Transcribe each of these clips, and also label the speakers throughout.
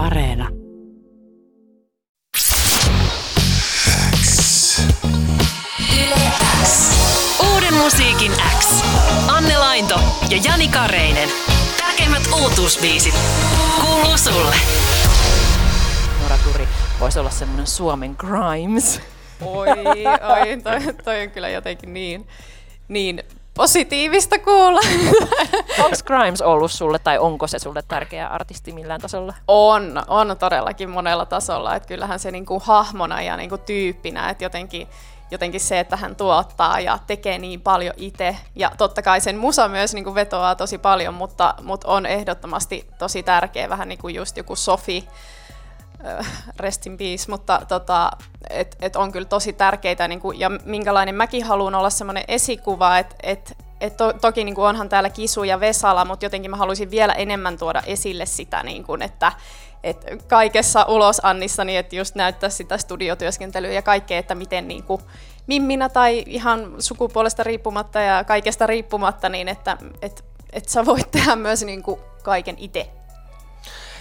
Speaker 1: Areena. Uuden musiikin X. Anne Lainto ja Jani Kareinen. Tärkeimmät uutuusbiisit kuuluu sulle. Nora Turi voisi olla semmoinen Suomen Grimes.
Speaker 2: Oi, oi toi, toi on kyllä jotenkin niin, niin positiivista kuulla.
Speaker 1: Onko Grimes ollut sulle tai onko se sulle tärkeä artisti millään tasolla?
Speaker 2: On, on todellakin monella tasolla. Että kyllähän se niinku hahmona ja niinku tyyppinä, että jotenkin, jotenkin se, että hän tuottaa ja tekee niin paljon itse. Ja totta kai sen musa myös niinku vetoaa tosi paljon, mutta, mutta on ehdottomasti tosi tärkeä vähän niin kuin just joku Sofi, rest in peace, mutta tota, et, et on kyllä tosi tärkeitä, niin kuin, ja minkälainen mäkin haluan olla semmoinen esikuva, että et, et to, toki niin kuin onhan täällä Kisu ja Vesala, mutta jotenkin mä haluaisin vielä enemmän tuoda esille sitä, niin kuin, että et kaikessa ulosannissa, niin että just näyttää sitä studiotyöskentelyä ja kaikkea, että miten niin kuin, mimminä tai ihan sukupuolesta riippumatta ja kaikesta riippumatta, niin että et, et sä voit tehdä myös niin kuin kaiken itse.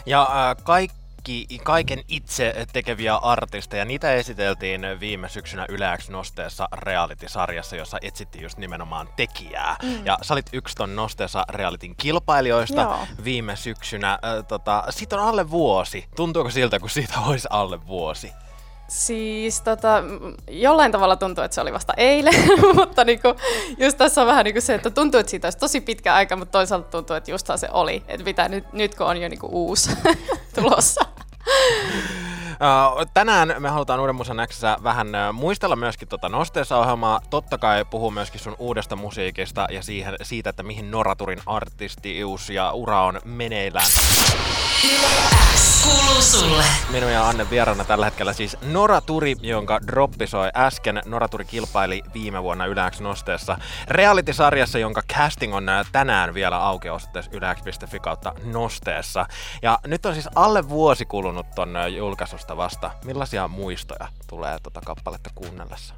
Speaker 3: Ja äh, kaikki kaikki, kaiken itse tekeviä artisteja. Niitä esiteltiin viime syksynä Yleäks nosteessa reality-sarjassa, jossa etsittiin just nimenomaan tekijää. Mm. Ja sä olit yksi ton nosteessa realityn kilpailijoista Joo. viime syksynä. Äh, tota, siitä on alle vuosi. Tuntuuko siltä, kun siitä olisi alle vuosi?
Speaker 2: Siis tota, jollain tavalla tuntuu, että se oli vasta eilen, mutta niinku, just tässä on vähän niinku se, että tuntuu, että siitä olisi tosi pitkä aika, mutta toisaalta tuntuu, että justhan se oli. Että mitä nyt, nyt kun on jo niinku uusi tulossa.
Speaker 3: Tänään me halutaan Uuden Musan Xssä vähän muistella myöskin tuota Nosteessa-ohjelmaa. Totta kai puhuu myöskin sun uudesta musiikista ja siihen, siitä, että mihin Noraturin artistius ja ura on meneillään. Kuuluu sulle. Minun ja Anne vieraana tällä hetkellä siis Noraturi, jonka droppisoi äsken. Noraturi kilpaili viime vuonna Yläks Nosteessa reality-sarjassa, jonka casting on tänään vielä auki osoitteessa yläks.fi kautta Nosteessa. Ja nyt on siis alle vuosi kulunut ton julkaisusta vasta. Millaisia muistoja tulee tuota kappaletta kuunnellessa?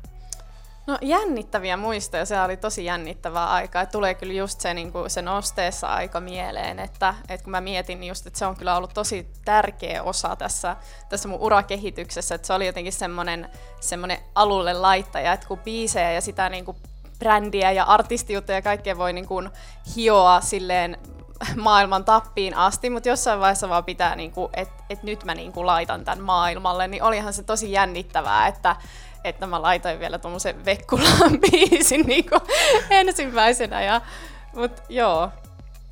Speaker 2: No jännittäviä muistoja, se oli tosi jännittävää aikaa. Tulee kyllä just se, niin kuin, se nosteessa aika mieleen, että, että kun mä mietin niin just, että se on kyllä ollut tosi tärkeä osa tässä, tässä mun urakehityksessä, että se oli jotenkin semmoinen, semmoinen alulle laittaja, että kun biisejä ja sitä niin kuin brändiä ja artistiutta ja kaikkea voi niin kuin hioa silleen maailman tappiin asti, mutta jossain vaiheessa vaan pitää, niin että et nyt mä niin kuin laitan tämän maailmalle, niin olihan se tosi jännittävää, että että mä laitoin vielä tuommoisen Vekkulan biisin niin ensimmäisenä. Ja, mutta joo,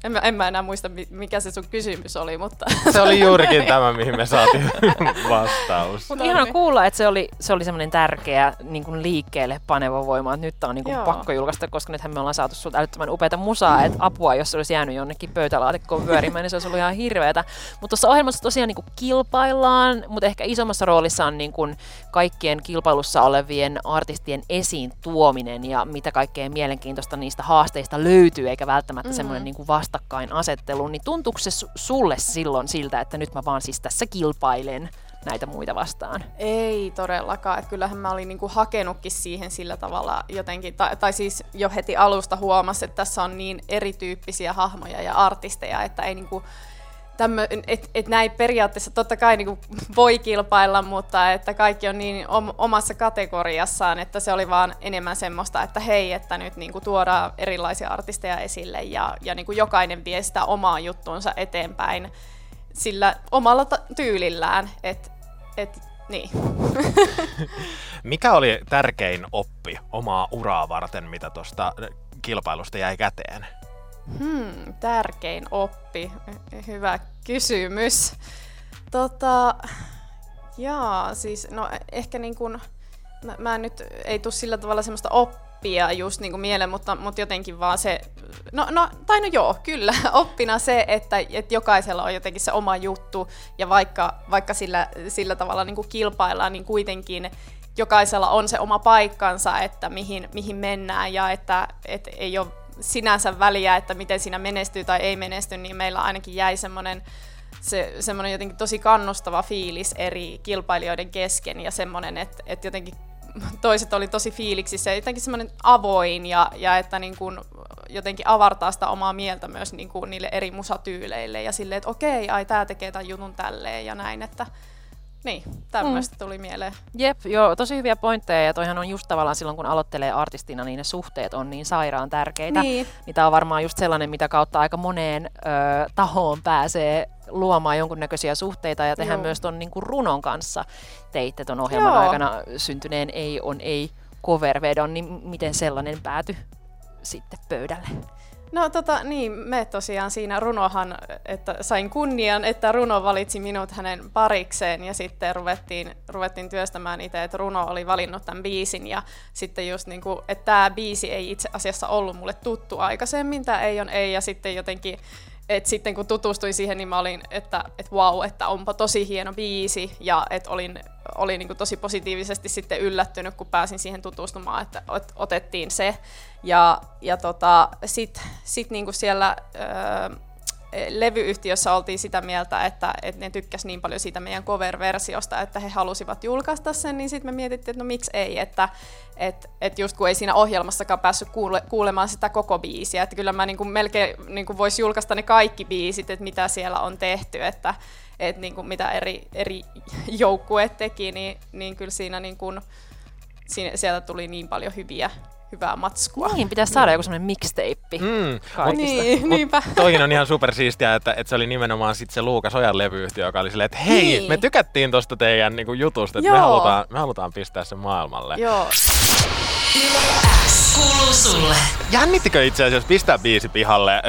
Speaker 2: en mä, en mä enää muista, mikä se sun kysymys oli, mutta...
Speaker 3: Se oli juurikin tämä, mihin me saatiin vastaus.
Speaker 1: Mutta ihan kuulla, että se oli, se oli semmoinen tärkeä niin kuin liikkeelle paneva voima, että nyt on niin kuin pakko julkaista, koska nythän me ollaan saatu sulta älyttömän upeita musaa, että apua, jos se olisi jäänyt jonnekin pöytälaatikkoon vyörimään, niin se olisi ollut ihan hirveätä. Mutta tuossa ohjelmassa tosiaan niin kuin kilpaillaan, mutta ehkä isommassa roolissa on niin kuin kaikkien kilpailussa olevien artistien esiin tuominen ja mitä kaikkea mielenkiintoista niistä haasteista löytyy, eikä välttämättä mm-hmm. semmoinen niin kuin vasta vastakkainasettelu, niin tuntuuko se sulle silloin siltä, että nyt mä vaan siis tässä kilpailen näitä muita vastaan?
Speaker 2: Ei todellakaan. Että kyllähän mä olin niinku hakenutkin siihen sillä tavalla jotenkin, tai, tai siis jo heti alusta huomasi, että tässä on niin erityyppisiä hahmoja ja artisteja, että ei niinku, tämmö, et, et näin periaatteessa totta kai niin kuin voi kilpailla, mutta että kaikki on niin omassa kategoriassaan, että se oli vaan enemmän semmoista, että hei, että nyt niin kuin tuodaan erilaisia artisteja esille ja, ja niin kuin jokainen vie sitä omaa juttuunsa eteenpäin sillä omalla ta- tyylillään. Et, et, niin.
Speaker 3: Mikä oli tärkein oppi omaa uraa varten, mitä tuosta kilpailusta jäi käteen?
Speaker 2: Hmm, tärkein oppi. Hyvä kysymys. Tota, jaa, siis no ehkä niin kuin, mä, mä nyt ei tule sillä tavalla semmoista oppia just niin kuin mieleen, mutta, mutta jotenkin vaan se, no, no tai no joo, kyllä, oppina se, että, että jokaisella on jotenkin se oma juttu, ja vaikka, vaikka sillä, sillä tavalla niin kuin kilpaillaan, niin kuitenkin jokaisella on se oma paikkansa, että mihin, mihin mennään, ja että, että ei ole sinänsä väliä, että miten siinä menestyy tai ei menesty, niin meillä ainakin jäi semmoinen se, semmoinen jotenkin tosi kannustava fiilis eri kilpailijoiden kesken ja semmoinen, että, että jotenkin toiset oli tosi fiiliksissä jotenkin semmoinen avoin ja, ja että niin kuin jotenkin avartaa sitä omaa mieltä myös niin kuin niille eri musatyyleille ja silleen, että okei, ai tää tekee tämän jutun tälleen ja näin, että niin, tämmöistä mm. tuli mieleen.
Speaker 1: Jep, joo, tosi hyviä pointteja ja toihan on just tavallaan silloin, kun aloittelee artistina, niin ne suhteet on niin sairaan tärkeitä. Niin. niin tämä on varmaan just sellainen, mitä kautta aika moneen ö, tahoon pääsee luomaan jonkunnäköisiä suhteita ja tehdään Joo. myös tuon niin runon kanssa teitte tuon ohjelman Joo. aikana syntyneen Ei on ei covervedon, niin miten sellainen päätyi sitten pöydälle?
Speaker 2: No tota, niin, me tosiaan siinä runohan, että sain kunnian, että Runo valitsi minut hänen parikseen ja sitten ruvettiin, ruvettiin työstämään itse, että Runo oli valinnut tämän biisin ja sitten just niin kuin, että tämä biisi ei itse asiassa ollut mulle tuttu aikaisemmin, tämä ei on ei. Ja sitten jotenkin et sitten kun tutustuin siihen, niin mä olin, että et wow, että onpa tosi hieno biisi ja että olin, olin niin tosi positiivisesti sitten yllättynyt, kun pääsin siihen tutustumaan, että otettiin se. Ja, ja tota, sitten sit niin siellä... Öö, levyyhtiössä oltiin sitä mieltä, että, että ne tykkäs niin paljon siitä meidän cover-versiosta, että he halusivat julkaista sen, niin sitten me mietittiin, että no miksi ei, että et, et just kun ei siinä ohjelmassakaan päässyt kuule, kuulemaan sitä koko biisiä, että kyllä mä niin kuin melkein niin kuin voisi julkaista ne kaikki biisit, että mitä siellä on tehty, että et niin kuin mitä eri, eri joukkueet teki, niin, niin kyllä siinä, niin kuin, siinä sieltä tuli niin paljon hyviä hyvää matskua.
Speaker 1: Niin, pitäisi saada joku semmoinen mixtape mm,
Speaker 2: Niin, niinpä.
Speaker 3: Toikin on ihan supersiistiä, että, että se oli nimenomaan sit se Luukas Ojan levyyhtiö, joka oli silleen, että hei, niin. me tykättiin tosta teidän niin kuin, jutusta, että me halutaan, me halutaan pistää sen maailmalle.
Speaker 2: Joo.
Speaker 3: sulle. Jännittikö itse asiassa pistää biisi pihalle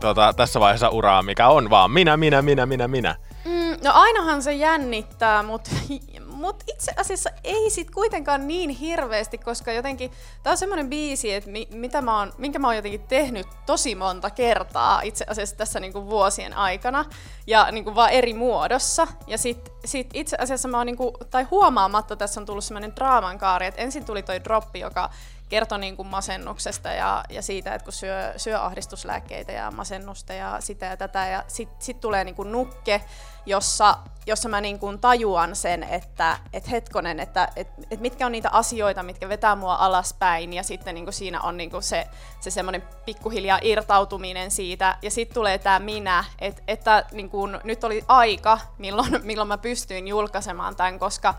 Speaker 3: tota, tässä vaiheessa uraa, mikä on vaan minä, minä, minä, minä, minä?
Speaker 2: Mm, no ainahan se jännittää, mutta mutta itse asiassa ei sit kuitenkaan niin hirveästi, koska jotenkin tämä on semmoinen biisi, että mi, mitä mä oon, minkä mä oon jotenkin tehnyt tosi monta kertaa itse asiassa tässä niinku vuosien aikana ja niinku vaan eri muodossa. Ja sit, sit itse asiassa mä oon niinku, tai huomaamatta tässä on tullut semmoinen draaman kaari, että ensin tuli toi droppi, joka kertoi niin kuin masennuksesta ja, ja siitä, että kun syö, syö ahdistuslääkkeitä ja masennusta ja sitä ja tätä. Ja sitten sit tulee niin kuin nukke, jossa, jossa mä niin kuin tajuan sen, että et hetkonen, että et, et mitkä on niitä asioita, mitkä vetää mua alaspäin. Ja sitten niin kuin siinä on niin kuin se, se semmoinen pikkuhiljaa irtautuminen siitä. Ja sitten tulee tämä minä, et, että niin kuin, nyt oli aika, milloin, milloin mä pystyin julkaisemaan tämän, koska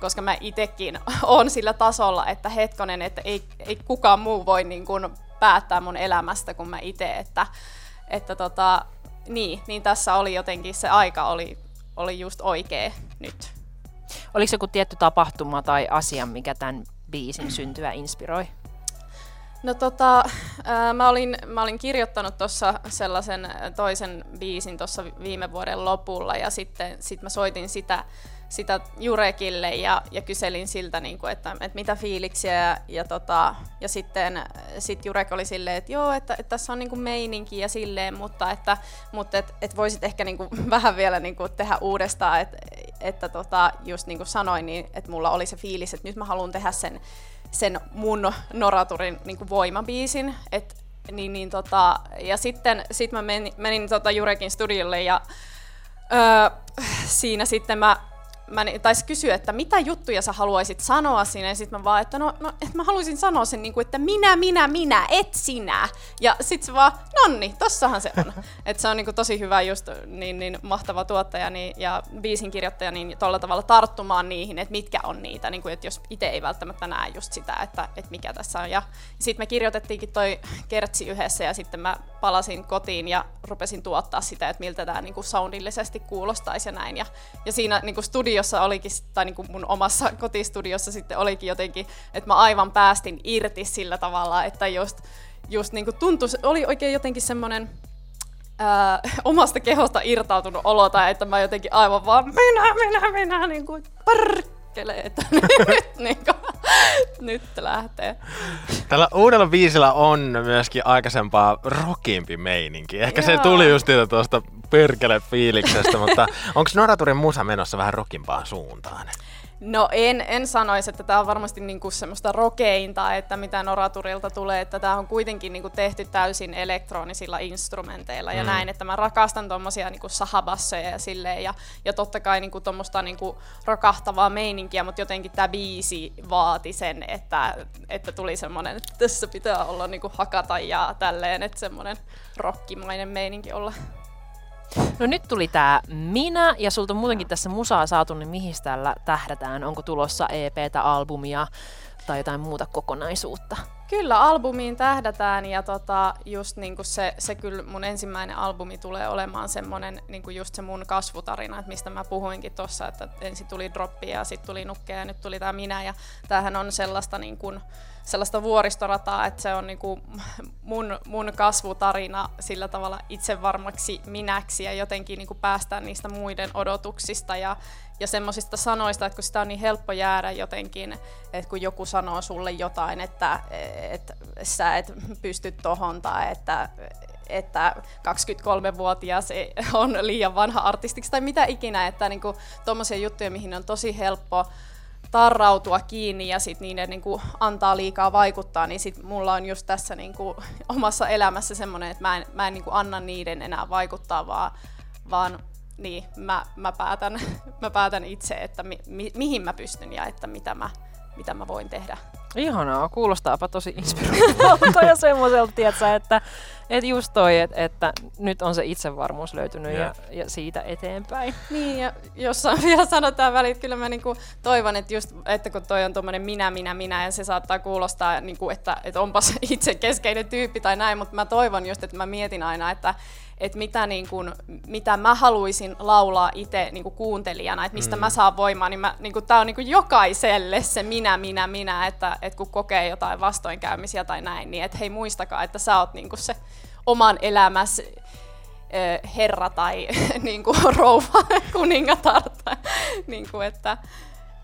Speaker 2: koska mä itekin on sillä tasolla, että hetkonen, että ei, ei kukaan muu voi niin kuin päättää mun elämästä kuin mä itse, että, että tota, niin, niin tässä oli jotenkin se aika oli, oli just oikea nyt.
Speaker 1: Oliko joku tietty tapahtuma tai asia, mikä tämän biisin syntyä inspiroi?
Speaker 2: No tota, äh, mä, olin, mä olin kirjoittanut tuossa sellaisen toisen biisin tuossa viime vuoden lopulla ja sitten sit mä soitin sitä sitä Jurekille ja, ja kyselin siltä, niin kuin, että, että mitä fiiliksiä ja, ja, tota, ja sitten sit Jurek oli silleen, että joo, että, että tässä on niin kuin meininki ja silleen, mutta että, mutta että, että voisit ehkä niin kuin vähän vielä niin kuin tehdä uudestaan, että, että tota, just niin kuin sanoin, niin että mulla oli se fiilis, että nyt mä haluan tehdä sen, sen mun Noraturin niin kuin voimabiisin, että niin, niin tota, ja sitten sit mä menin, menin tota Jurekin studiolle ja öö, siinä sitten mä mä taisi kysyä, että mitä juttuja sä haluaisit sanoa sinne, ja sitten mä vaan, että no, no että mä haluaisin sanoa sen, niin kuin, että minä, minä, minä, et sinä. Ja sitten se vaan, nonni, tossahan se on. että se on niin kuin, tosi hyvä just niin, niin mahtava tuottaja niin, ja biisin kirjoittaja niin tuolla tavalla tarttumaan niihin, että mitkä on niitä, niin kuin, että jos itse ei välttämättä näe just sitä, että, että mikä tässä on. Ja sitten me kirjoitettiinkin toi kertsi yhdessä, ja sitten mä palasin kotiin ja rupesin tuottaa sitä, että miltä tämä niin kuin soundillisesti kuulostaisi ja näin. Ja, ja siinä niin kuin studio studiossa olikin, tai niin kuin mun omassa kotistudiossa sitten olikin jotenkin, että mä aivan päästin irti sillä tavalla, että just, just niin kuin tuntui, oli oikein jotenkin semmoinen ää, omasta kehosta irtautunut olo, tai että mä jotenkin aivan vaan minä, minä, minä, niin kuin perkele, että nyt, niin kuin, nyt lähtee.
Speaker 3: Tällä uudella biisillä on myöskin aikaisempaa rockimpi meininki. Ehkä Joo. se tuli just tuosta perkele fiiliksestä, mutta onko Noraturin musa menossa vähän rockimpaan suuntaan?
Speaker 2: No en, en sanoisi, että tämä on varmasti niinku semmoista rokeinta, että mitä Noraturilta tulee, että tämä on kuitenkin niinku tehty täysin elektronisilla instrumenteilla mm. ja näin, että mä rakastan tuommoisia niinku sahabasseja ja silleen ja, ja totta kai niinku tuommoista niinku rokahtavaa meininkiä, mutta jotenkin tämä biisi vaati sen, että, että tuli semmoinen, että tässä pitää olla niinku hakata ja tälleen, että semmoinen rockimainen meininki olla.
Speaker 1: No nyt tuli tää Minä, ja sulta muutenkin tässä musaa saatu, niin mihin tällä tähdätään? Onko tulossa EPtä, albumia tai jotain muuta kokonaisuutta?
Speaker 2: Kyllä, albumiin tähdätään ja tota, just niinku se, se kyllä mun ensimmäinen albumi tulee olemaan semmonen niinku just se mun kasvutarina, että mistä mä puhuinkin tuossa, että ensin tuli droppi ja sitten tuli nukke ja nyt tuli tämä minä ja tämähän on sellaista niinku, sellaista vuoristorataa, että se on niinku mun, mun kasvutarina sillä tavalla itsevarmaksi minäksi ja jotenkin niinku päästään niistä muiden odotuksista ja, ja semmoisista sanoista, että kun sitä on niin helppo jäädä jotenkin, että kun joku sanoo sulle jotain, että, että sä et pysty tohon tai että, että 23-vuotias on liian vanha artistiksi tai mitä ikinä, että niinku, tuommoisia juttuja, mihin on tosi helppo tarrautua kiinni ja sit niiden niin kuin antaa liikaa vaikuttaa, niin sit mulla on just tässä niin kuin omassa elämässä semmoinen, että mä en, mä en niin kuin anna niiden enää vaikuttaa, vaan, vaan niin, mä, mä, päätän, mä päätän itse, että mi, mi, mihin mä pystyn ja että mitä mä, mitä mä voin tehdä.
Speaker 1: Ihanaa, kuulostaapa tosi inspiroivalta ja semmoiselta, tiedätkö, että, että just toi, että, että nyt on se itsevarmuus löytynyt yeah. ja, ja siitä eteenpäin.
Speaker 2: Niin, ja jossain vielä sanotaan väliin, kyllä mä niinku toivon, että just, että kun toi on tuommoinen minä, minä, minä, ja se saattaa kuulostaa, niinku, että, että onpas itse keskeinen tyyppi tai näin, mutta mä toivon just, että mä mietin aina, että että mitä, niin kun, mitä mä haluaisin laulaa itse niin kuuntelijana, että mistä mm. mä saan voimaa, niin, niin tämä on niin jokaiselle se minä, minä, minä, että, että kun kokee jotain vastoinkäymisiä tai näin, niin että hei muistakaa, että sä oot niin se oman elämässä herra tai niin kuin, rouva, kuningatar. niin kuin, että,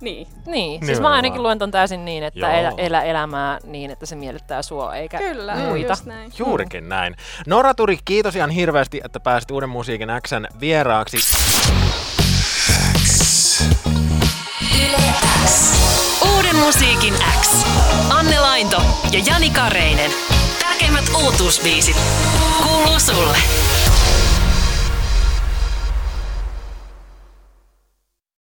Speaker 1: niin. niin. Siis mä ainakin luen ton täysin niin, että elä, elä elämää niin, että se miellyttää sua eikä
Speaker 2: Kyllä,
Speaker 1: muita.
Speaker 2: Just näin.
Speaker 3: Juurikin mm. näin. Nora Turi, kiitos ihan hirveästi, että pääsit Uuden musiikin Xn vieraaksi.
Speaker 4: Uuden musiikin X. Anne Lainto ja Jani Kareinen. Tärkeimmät uutuusbiisit kuuluu sulle.